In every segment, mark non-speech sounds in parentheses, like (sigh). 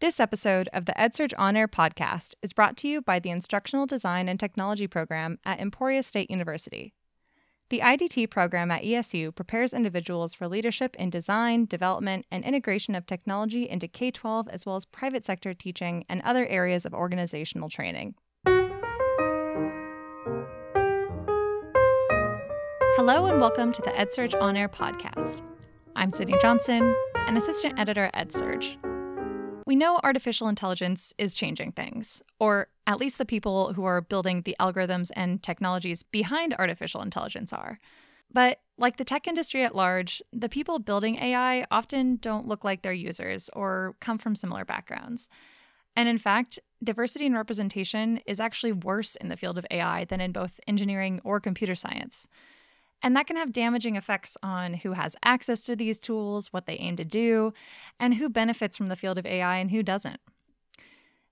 This episode of the EdSurge On Air podcast is brought to you by the Instructional Design and Technology program at Emporia State University. The IDT program at ESU prepares individuals for leadership in design, development, and integration of technology into K 12 as well as private sector teaching and other areas of organizational training. Hello, and welcome to the EdSurge On Air podcast. I'm Sydney Johnson, an assistant editor at EdSurge. We know artificial intelligence is changing things, or at least the people who are building the algorithms and technologies behind artificial intelligence are. But like the tech industry at large, the people building AI often don't look like their users or come from similar backgrounds. And in fact, diversity and representation is actually worse in the field of AI than in both engineering or computer science. And that can have damaging effects on who has access to these tools, what they aim to do, and who benefits from the field of AI and who doesn't.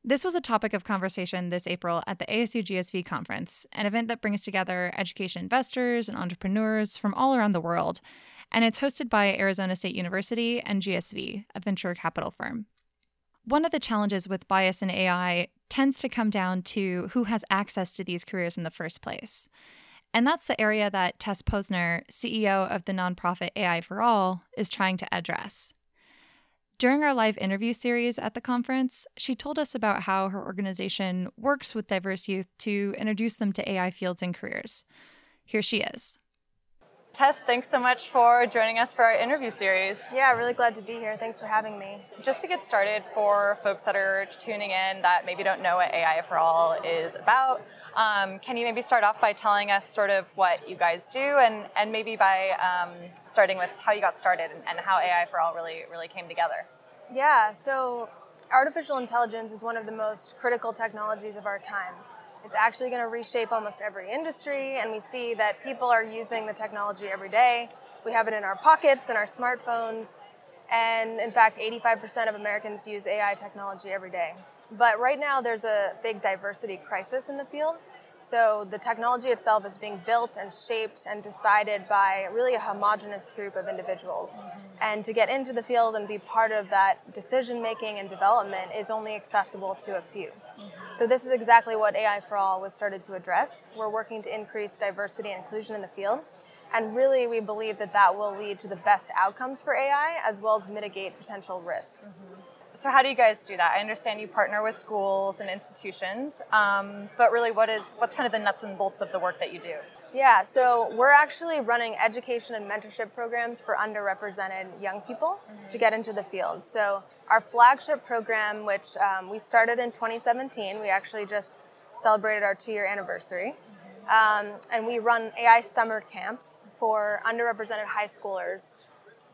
This was a topic of conversation this April at the ASU GSV conference, an event that brings together education investors and entrepreneurs from all around the world, and it's hosted by Arizona State University and GSV, a venture capital firm. One of the challenges with bias in AI tends to come down to who has access to these careers in the first place. And that's the area that Tess Posner, CEO of the nonprofit AI for All, is trying to address. During our live interview series at the conference, she told us about how her organization works with diverse youth to introduce them to AI fields and careers. Here she is. Tess, thanks so much for joining us for our interview series. Yeah, really glad to be here. Thanks for having me. Just to get started, for folks that are tuning in that maybe don't know what AI for All is about, um, can you maybe start off by telling us sort of what you guys do and, and maybe by um, starting with how you got started and, and how AI for All really, really came together? Yeah, so artificial intelligence is one of the most critical technologies of our time. It's actually going to reshape almost every industry, and we see that people are using the technology every day. We have it in our pockets, in our smartphones, and in fact, 85% of Americans use AI technology every day. But right now, there's a big diversity crisis in the field. So the technology itself is being built and shaped and decided by really a homogenous group of individuals. Mm-hmm. And to get into the field and be part of that decision making and development is only accessible to a few. So this is exactly what AI for All was started to address. We're working to increase diversity and inclusion in the field. And really, we believe that that will lead to the best outcomes for AI as well as mitigate potential risks. Mm-hmm. So, how do you guys do that? I understand you partner with schools and institutions, um, but really, what is what's kind of the nuts and bolts of the work that you do? Yeah, so we're actually running education and mentorship programs for underrepresented young people mm-hmm. to get into the field. So, our flagship program, which um, we started in 2017, we actually just celebrated our two year anniversary. Um, and we run AI summer camps for underrepresented high schoolers.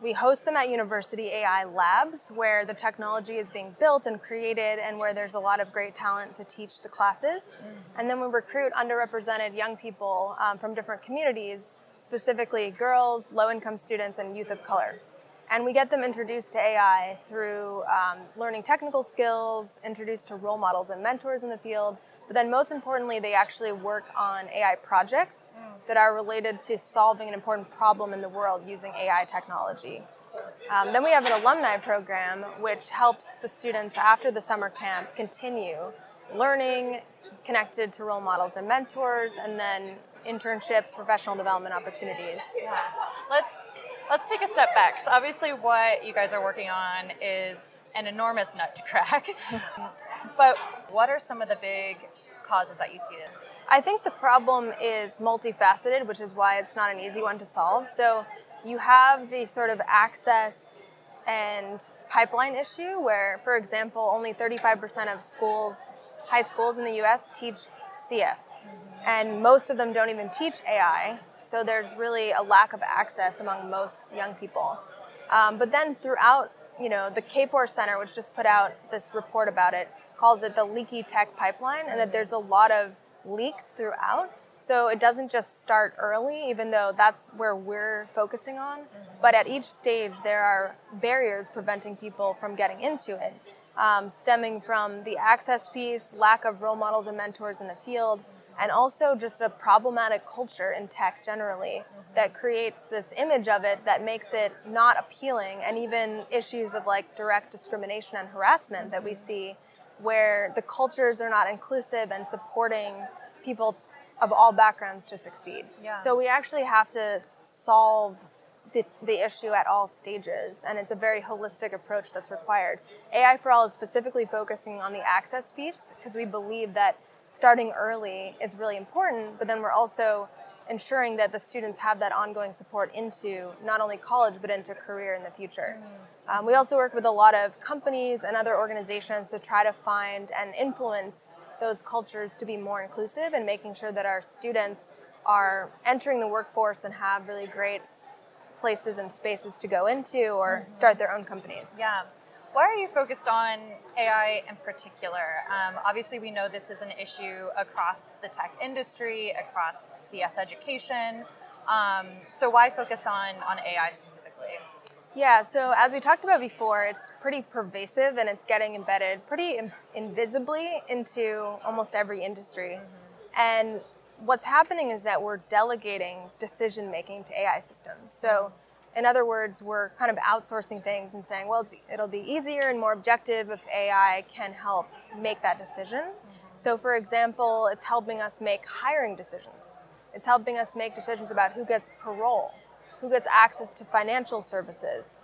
We host them at university AI labs where the technology is being built and created and where there's a lot of great talent to teach the classes. Mm-hmm. And then we recruit underrepresented young people um, from different communities, specifically girls, low income students, and youth of color. And we get them introduced to AI through um, learning technical skills, introduced to role models and mentors in the field. But then, most importantly, they actually work on AI projects mm. that are related to solving an important problem in the world using AI technology. Um, then we have an alumni program which helps the students after the summer camp continue learning, connected to role models and mentors, and then internships, professional development opportunities. Yeah. Let's let's take a step back. So obviously, what you guys are working on is an enormous nut to crack. (laughs) but what are some of the big causes that you see? I think the problem is multifaceted, which is why it's not an easy one to solve. So you have the sort of access and pipeline issue where, for example, only 35% of schools, high schools in the US teach CS. Mm-hmm and most of them don't even teach AI. So there's really a lack of access among most young people. Um, but then throughout, you know, the Kapor Center, which just put out this report about it, calls it the leaky tech pipeline, and that there's a lot of leaks throughout. So it doesn't just start early, even though that's where we're focusing on. But at each stage, there are barriers preventing people from getting into it, um, stemming from the access piece, lack of role models and mentors in the field, and also just a problematic culture in tech generally mm-hmm. that creates this image of it that makes it not appealing, and even issues of like direct discrimination and harassment mm-hmm. that we mm-hmm. see where the cultures are not inclusive and supporting people of all backgrounds to succeed. Yeah. So we actually have to solve the, the issue at all stages, and it's a very holistic approach that's required. AI for All is specifically focusing on the access piece because we believe that starting early is really important, but then we're also ensuring that the students have that ongoing support into not only college but into career in the future. Mm. Um, we also work with a lot of companies and other organizations to try to find and influence those cultures to be more inclusive and making sure that our students are entering the workforce and have really great places and spaces to go into or mm-hmm. start their own companies. Yeah. Why are you focused on AI in particular? Um, obviously, we know this is an issue across the tech industry, across CS education. Um, so, why focus on, on AI specifically? Yeah, so as we talked about before, it's pretty pervasive and it's getting embedded pretty in- invisibly into almost every industry. Mm-hmm. And what's happening is that we're delegating decision making to AI systems. So, mm-hmm in other words, we're kind of outsourcing things and saying, well, it'll be easier and more objective if AI can help make that decision. Mm-hmm. So, for example, it's helping us make hiring decisions. It's helping us make decisions about who gets parole, who gets access to financial services.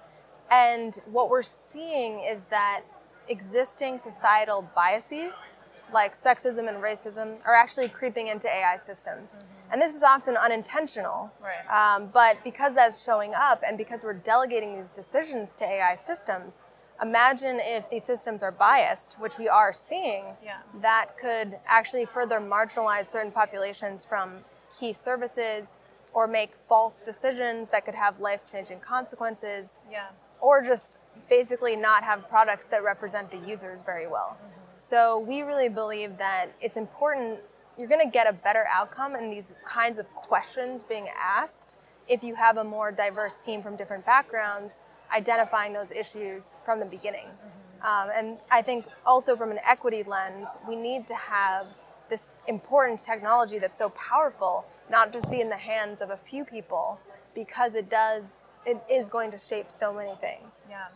And what we're seeing is that existing societal biases like sexism and racism are actually creeping into AI systems. Mm-hmm. And this is often unintentional. Right. Um, but because that's showing up and because we're delegating these decisions to AI systems, imagine if these systems are biased, which we are seeing, yeah. that could actually further marginalize certain populations from key services or make false decisions that could have life changing consequences. Yeah. Or just basically not have products that represent the users very well. Mm-hmm. So we really believe that it's important, you're going to get a better outcome in these kinds of questions being asked if you have a more diverse team from different backgrounds identifying those issues from the beginning. Mm-hmm. Um, and I think also from an equity lens, we need to have this important technology that's so powerful not just be in the hands of a few people because it does it is going to shape so many things yeah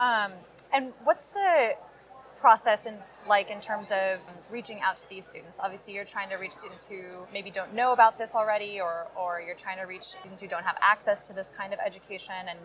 um, and what's the process in like in terms of reaching out to these students? Obviously, you're trying to reach students who maybe don't know about this already, or or you're trying to reach students who don't have access to this kind of education. And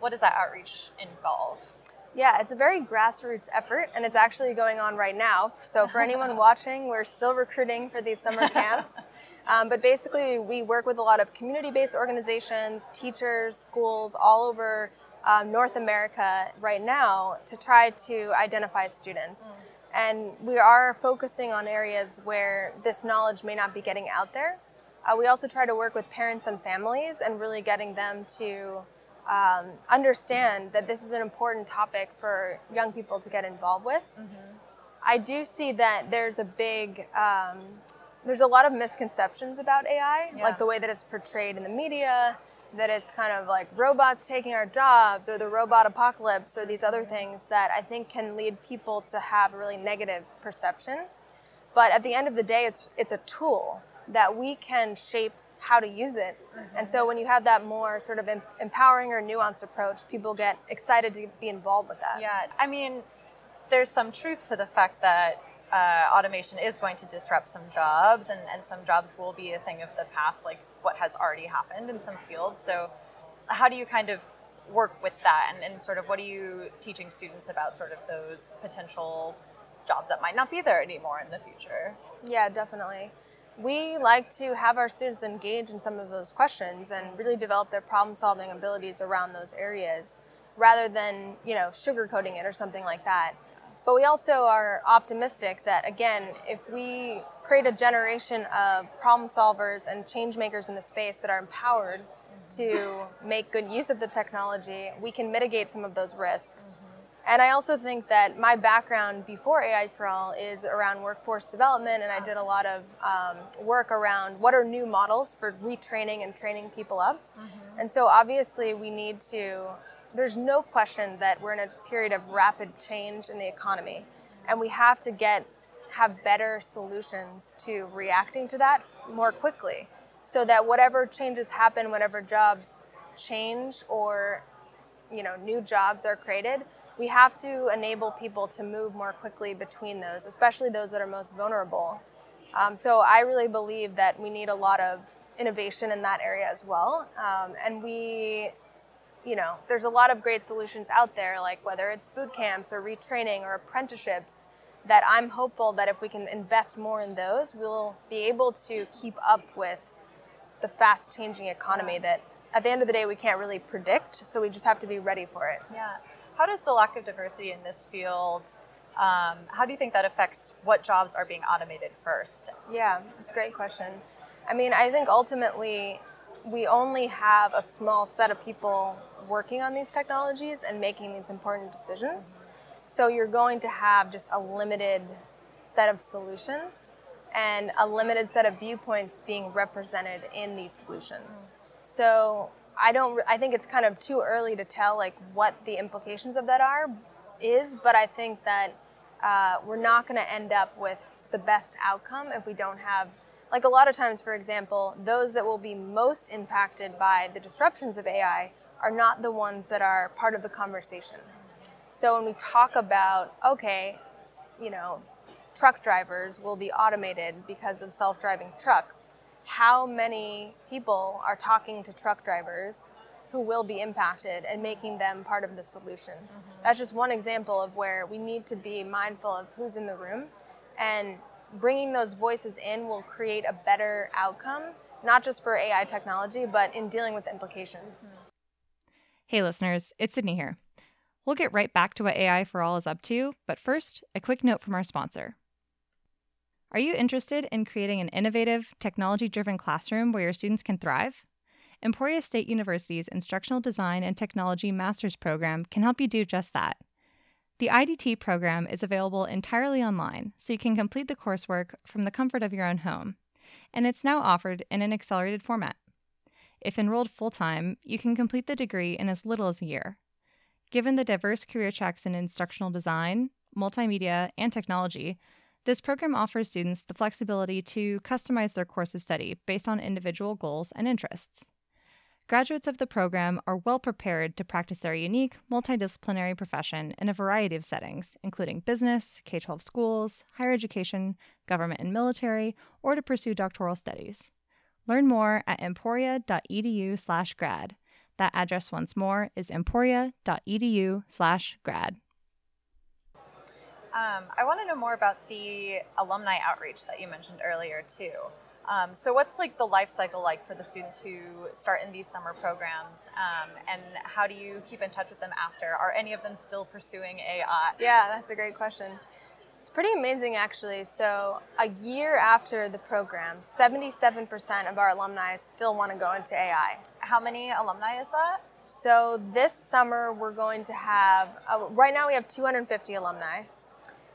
what does that outreach involve? Yeah, it's a very grassroots effort, and it's actually going on right now. So for anyone (laughs) watching, we're still recruiting for these summer (laughs) camps. Um, but basically, we work with a lot of community-based organizations, teachers, schools all over um, North America right now to try to identify students. Mm. And we are focusing on areas where this knowledge may not be getting out there. Uh, we also try to work with parents and families and really getting them to um, understand that this is an important topic for young people to get involved with. Mm-hmm. I do see that there's a big, um, there's a lot of misconceptions about AI, yeah. like the way that it's portrayed in the media, that it's kind of like robots taking our jobs or the robot apocalypse or these other things that I think can lead people to have a really negative perception. But at the end of the day, it's it's a tool that we can shape how to use it. Mm-hmm. And so when you have that more sort of em- empowering or nuanced approach, people get excited to be involved with that. Yeah, I mean, there's some truth to the fact that uh, automation is going to disrupt some jobs and, and some jobs will be a thing of the past, like what has already happened in some fields. So, how do you kind of work with that and, and sort of what are you teaching students about sort of those potential jobs that might not be there anymore in the future? Yeah, definitely. We like to have our students engage in some of those questions and really develop their problem solving abilities around those areas rather than, you know, sugarcoating it or something like that. But we also are optimistic that, again, if we create a generation of problem solvers and change makers in the space that are empowered to make good use of the technology, we can mitigate some of those risks. And I also think that my background before AI for All is around workforce development, and I did a lot of um, work around what are new models for retraining and training people up. Mm-hmm. And so obviously, we need to there's no question that we're in a period of rapid change in the economy, and we have to get have better solutions to reacting to that more quickly so that whatever changes happen, whatever jobs change or you know new jobs are created, we have to enable people to move more quickly between those, especially those that are most vulnerable. Um, so I really believe that we need a lot of innovation in that area as well, um, and we you know, there's a lot of great solutions out there, like whether it's boot camps or retraining or apprenticeships, that I'm hopeful that if we can invest more in those, we'll be able to keep up with the fast changing economy that at the end of the day we can't really predict, so we just have to be ready for it. Yeah. How does the lack of diversity in this field, um, how do you think that affects what jobs are being automated first? Yeah, it's a great question. I mean, I think ultimately we only have a small set of people working on these technologies and making these important decisions. So you're going to have just a limited set of solutions and a limited set of viewpoints being represented in these solutions. So I don't I think it's kind of too early to tell like what the implications of that are is, but I think that uh, we're not going to end up with the best outcome if we don't have like a lot of times, for example, those that will be most impacted by the disruptions of AI are not the ones that are part of the conversation. So when we talk about, okay, you know, truck drivers will be automated because of self driving trucks, how many people are talking to truck drivers who will be impacted and making them part of the solution? Mm-hmm. That's just one example of where we need to be mindful of who's in the room and bringing those voices in will create a better outcome, not just for AI technology, but in dealing with the implications. Hey, listeners, it's Sydney here. We'll get right back to what AI for All is up to, but first, a quick note from our sponsor. Are you interested in creating an innovative, technology driven classroom where your students can thrive? Emporia State University's Instructional Design and Technology Master's Program can help you do just that. The IDT program is available entirely online, so you can complete the coursework from the comfort of your own home, and it's now offered in an accelerated format. If enrolled full time, you can complete the degree in as little as a year. Given the diverse career tracks in instructional design, multimedia, and technology, this program offers students the flexibility to customize their course of study based on individual goals and interests. Graduates of the program are well prepared to practice their unique, multidisciplinary profession in a variety of settings, including business, K 12 schools, higher education, government and military, or to pursue doctoral studies. Learn more at emporia.edu/slash grad. That address once more is emporia.edu slash grad. Um, I want to know more about the alumni outreach that you mentioned earlier, too. Um, so what's like the life cycle like for the students who start in these summer programs um, and how do you keep in touch with them after? Are any of them still pursuing AI? Yeah, that's a great question. It's pretty amazing actually. So a year after the program, 77% of our alumni still want to go into AI. How many alumni is that? So this summer we're going to have, uh, right now we have 250 alumni.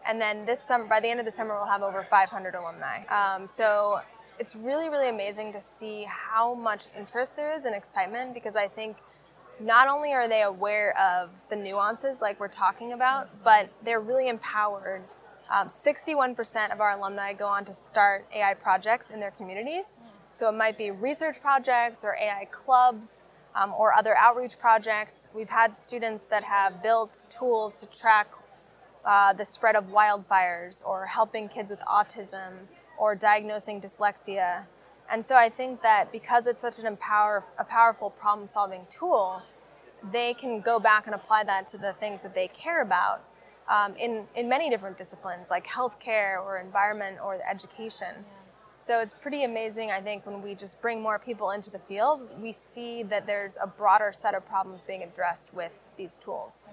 And then this summer, by the end of the summer, we'll have over 500 alumni. Um, so it's really, really amazing to see how much interest there is and excitement because I think not only are they aware of the nuances like we're talking about, but they're really empowered. Um, 61% of our alumni go on to start AI projects in their communities. So it might be research projects or AI clubs um, or other outreach projects. We've had students that have built tools to track uh, the spread of wildfires or helping kids with autism or diagnosing dyslexia. And so I think that because it's such an empower, a powerful problem solving tool, they can go back and apply that to the things that they care about um, in, in many different disciplines like healthcare or environment or education. Yeah. So it's pretty amazing, I think, when we just bring more people into the field, we see that there's a broader set of problems being addressed with these tools.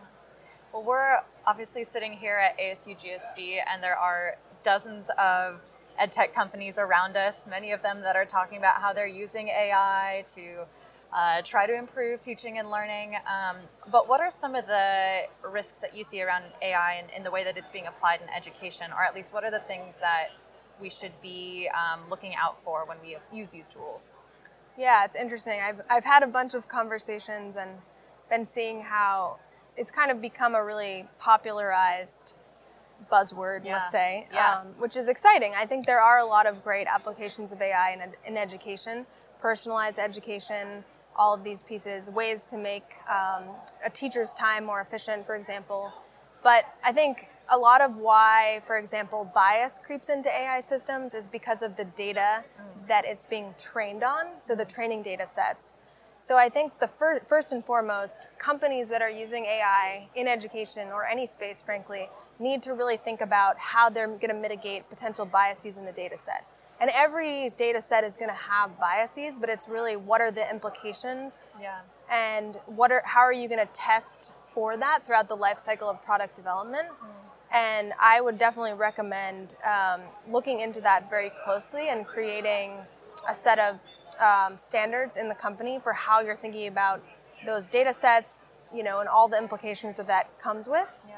Well, we're obviously sitting here at ASU GSV, and there are dozens of ed tech companies around us, many of them that are talking about how they're using AI to uh, try to improve teaching and learning. Um, but what are some of the risks that you see around AI and in the way that it's being applied in education, or at least what are the things that we should be um, looking out for when we use these tools? Yeah, it's interesting. I've, I've had a bunch of conversations and been seeing how it's kind of become a really popularized buzzword, Yeah. let's say, Yeah. um, which is exciting. I think there are a lot of great applications of AI in, in education, personalized education, all of these pieces, ways to make um, a teacher's time more efficient, for example. But I think a lot of why, for example, bias creeps into AI systems is because of the data that it's being trained on, so the training data sets. So I think the fir- first and foremost, companies that are using AI in education or any space, frankly, need to really think about how they're going to mitigate potential biases in the data set. And every data set is going to have biases, but it's really what are the implications Yeah. and what are how are you going to test for that throughout the life cycle of product development and i would definitely recommend um, looking into that very closely and creating a set of um, standards in the company for how you're thinking about those data sets you know and all the implications that that comes with Yeah.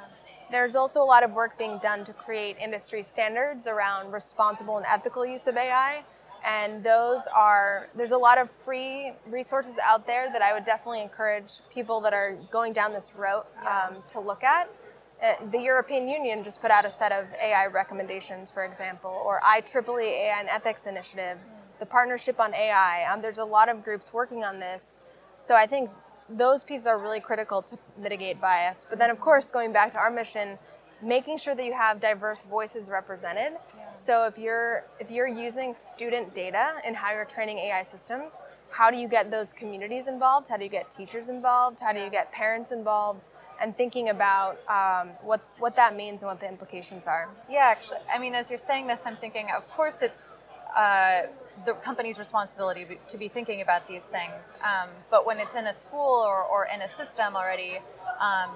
There's also a lot of work being done to create industry standards around responsible and ethical use of AI. And those are, there's a lot of free resources out there that I would definitely encourage people that are going down this route um, to look at. Uh, the European Union just put out a set of AI recommendations, for example, or IEEE AI and Ethics Initiative, the Partnership on AI. Um, there's a lot of groups working on this. So I think those pieces are really critical to mitigate bias. But then, of course, going back to our mission, making sure that you have diverse voices represented. So if you're if you're using student data in how you're training AI systems, how do you get those communities involved? How do you get teachers involved? How do you get parents involved? And thinking about um, what what that means and what the implications are. Yeah, I mean, as you're saying this, I'm thinking, of course, it's uh, the company's responsibility to be thinking about these things. Um, but when it's in a school or, or in a system already, um,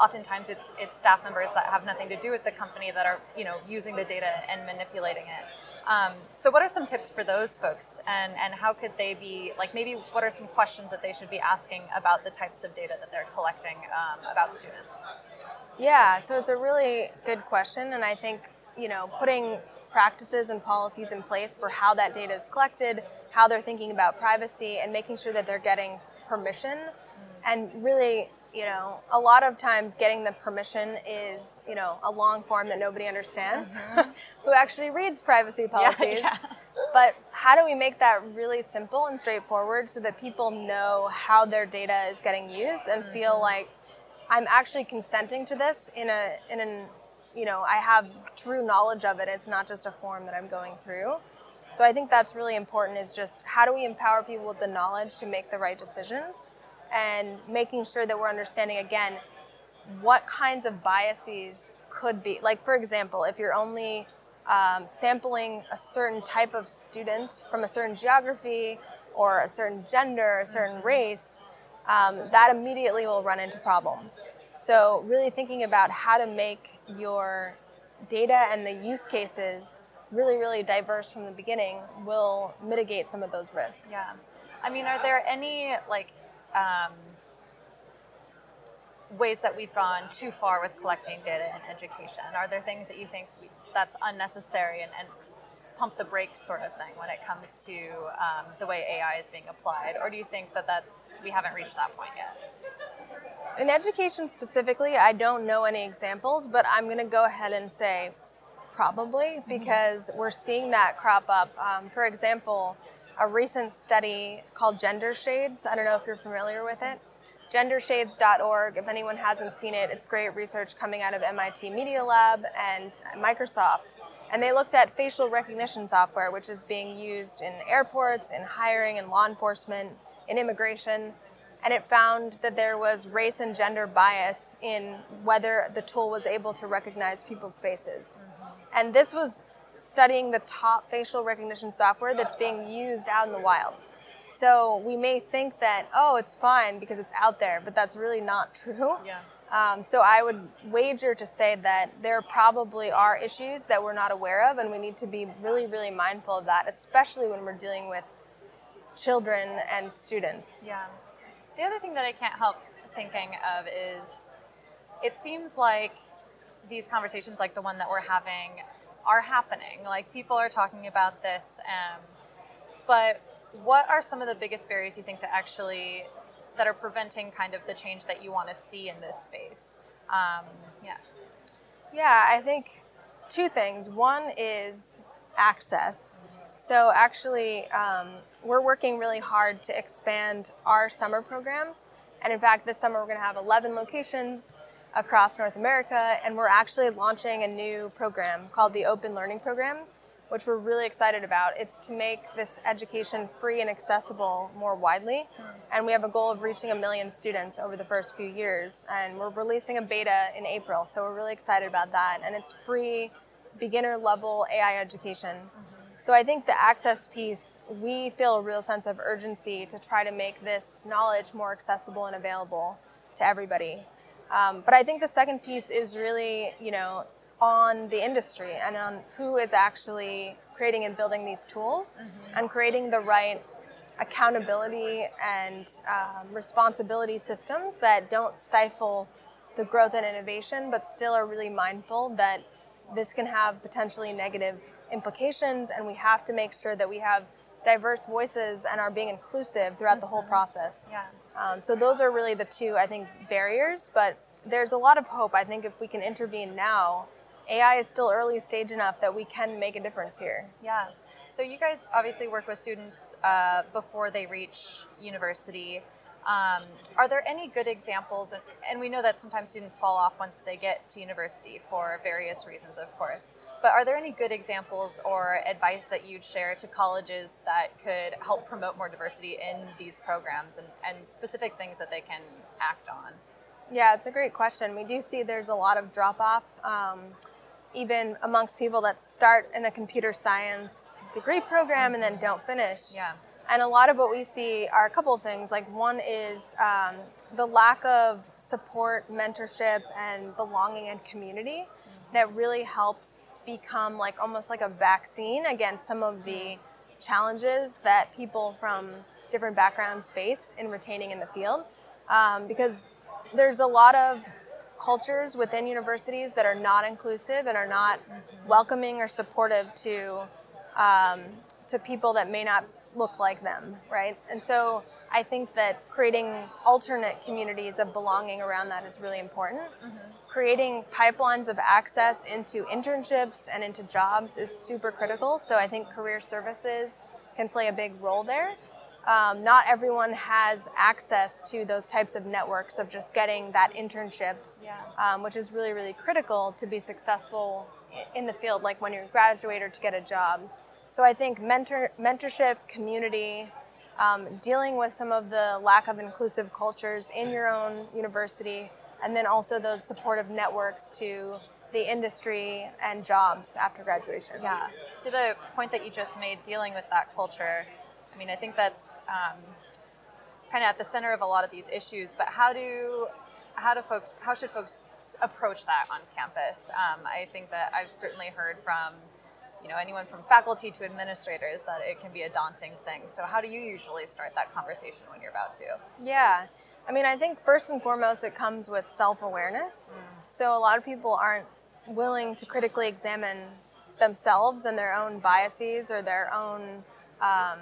oftentimes it's it's staff members that have nothing to do with the company that are you know using the data and manipulating it. Um, so, what are some tips for those folks, and and how could they be like maybe what are some questions that they should be asking about the types of data that they're collecting um, about students? Yeah, so it's a really good question, and I think you know putting practices and policies in place for how that data is collected, how they're thinking about privacy, and making sure that they're getting permission, and really. You know, a lot of times getting the permission is, you know, a long form that nobody understands. Mm-hmm. (laughs) Who actually reads privacy policies? yeah. But how do we make that really simple and straightforward so that people know how their data is getting used and feel mm-hmm. like I'm actually consenting to this in a in an you know I have true knowledge of it. It's not just a form that I'm going through. So I think that's really important. Is just how do we empower people with the knowledge to make the right decisions and making sure that we're understanding again what kinds of biases could be. Like for example, if you're only um, sampling a certain type of student from a certain geography or a certain gender, a certain race, um, that immediately will run into problems. So, really thinking about how to make your data and the use cases really, really diverse from the beginning will mitigate some of those risks. Yeah. I mean, are there any like um, ways that we've gone too far with collecting data in education? Are there things that you think that's unnecessary and, and pump the brakes sort of thing when it comes to um, the way AI is being applied, or do you think that that's we haven't reached that point yet? In education specifically, I don't know any examples, but I'm going to go ahead and say probably because we're seeing that crop up. Um, for example, a recent study called Gender Shades. I don't know if you're familiar with it. Gendershades.org. If anyone hasn't seen it, it's great research coming out of MIT Media Lab and Microsoft. And they looked at facial recognition software, which is being used in airports, in hiring, in law enforcement, in immigration. And it found that there was race and gender bias in whether the tool was able to recognize people's faces. And this was studying the top facial recognition software that's being used out in the wild. So we may think that, oh, it's fine because it's out there, but that's really not (laughs) true. Yeah. Um, so I would wager to say that there probably are issues that we're not aware of, and we need to be really, really mindful of that, especially when we're dealing with children and students. Yeah. The other thing that I can't help thinking of is it seems like these conversations, like the one that we're having, are happening. Like people are talking about this, um, but what are some of the biggest barriers you think to actually that are preventing kind of the change that you want to see in this space? Um, yeah. Yeah, I think two things. One is access. So actually, um, we're working really hard to expand our summer programs. And in fact, this summer we're going to have 11 locations across North America, and we're actually launching a new program called the Open Learning Program, which we're really excited about. It's to make this education free and accessible more widely. And we have a goal of reaching a million students over the first few years. And we're releasing a beta in April, so we're really excited about that. And it's free, beginner level AI education. So I think the access piece, we feel a real sense of urgency to try to make this knowledge more accessible and available to everybody. Um, but I think the second piece is really, you know, on the industry and on who is actually creating and building these tools mm-hmm. and creating the right accountability and um, responsibility systems that don't stifle the growth and innovation, but still are really mindful that this can have potentially negative implications, and we have to make sure that we have diverse voices and are being inclusive throughout the whole mm-hmm. process. Yeah. Um, so those are really the two, I think, barriers. But there's a lot of hope. I think if we can intervene now, AI is still early stage enough that we can make a difference here. Yeah. So you guys obviously work with students uh, before they reach university. Um, are there any good examples? And, and, we know that sometimes students fall off once they get to university for various reasons, of course. But are there any good examples or advice that you'd share to colleges that could help promote more diversity in these programs and, and specific things that they can act on? Yeah, it's a great question. We do see there's a lot of drop off. Um, even amongst people that start in a computer science degree program and then don't finish. Yeah. And a lot of what we see are a couple of things. Like one is um, the lack of support, mentorship, and belonging and community that really helps become like almost like a vaccine against some of the challenges that people from different backgrounds face in retaining in the field. Um, because there's a lot of cultures within universities that are not inclusive and are not welcoming or supportive to um, to people that may not look like them, right? And so I think that creating alternate communities of belonging around that is really important. Mm-hmm. Creating pipelines of access into internships and into jobs is super critical. So I think career services can play a big role there. Um, not everyone has access to those types of networks of just getting that internship, yeah. um, which is really, really critical to be successful in the field, like when you're a graduate or to get a job. So I think mentor, mentorship, community, um, dealing with some of the lack of inclusive cultures in your own university, and then also those supportive networks to the industry and jobs after graduation. Yeah. To the point that you just made, dealing with that culture, I mean, I think that's um, kind of at the center of a lot of these issues. But how do how do folks how should folks approach that on campus? Um, I think that I've certainly heard from you know anyone from faculty to administrators that it can be a daunting thing. So how do you usually start that conversation when you're about to? Yeah. I mean, I think first and foremost, it comes with self awareness. Mm. So, a lot of people aren't willing to critically examine themselves and their own biases or their own um,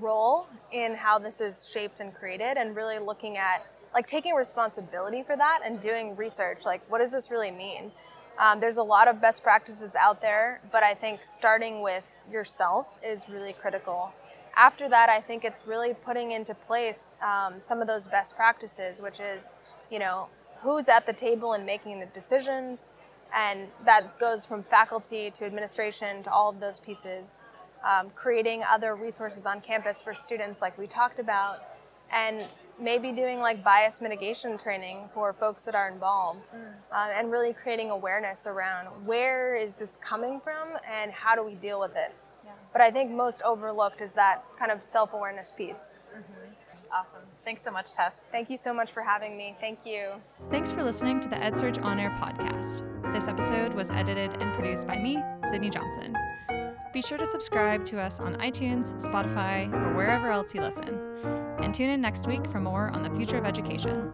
role in how this is shaped and created and really looking at like taking responsibility for that and doing research like what does this really mean? Um, there's a lot of best practices out there but i think starting with yourself is really critical. After that i think it's really putting into place um, some of those best practices which is you know who's at the table and making the decisions and that goes from faculty to administration to all of those pieces um, creating other resources on campus for students like we talked about, and maybe doing like bias mitigation training for folks that are involved mm. uh, and really creating awareness around where is this coming from and how do we deal with it. Yeah. But I think most overlooked is that kind of self-awareness piece. Mm-hmm. Awesome. Thanks so much, Tess. Thank you so much for having me. Thank you. Thanks for listening to the EdSurge On Air podcast. This episode was edited and produced by me, Sydney Johnson. Be sure to subscribe to us on iTunes, Spotify, or wherever else you listen. And tune in next week for more on the future of education.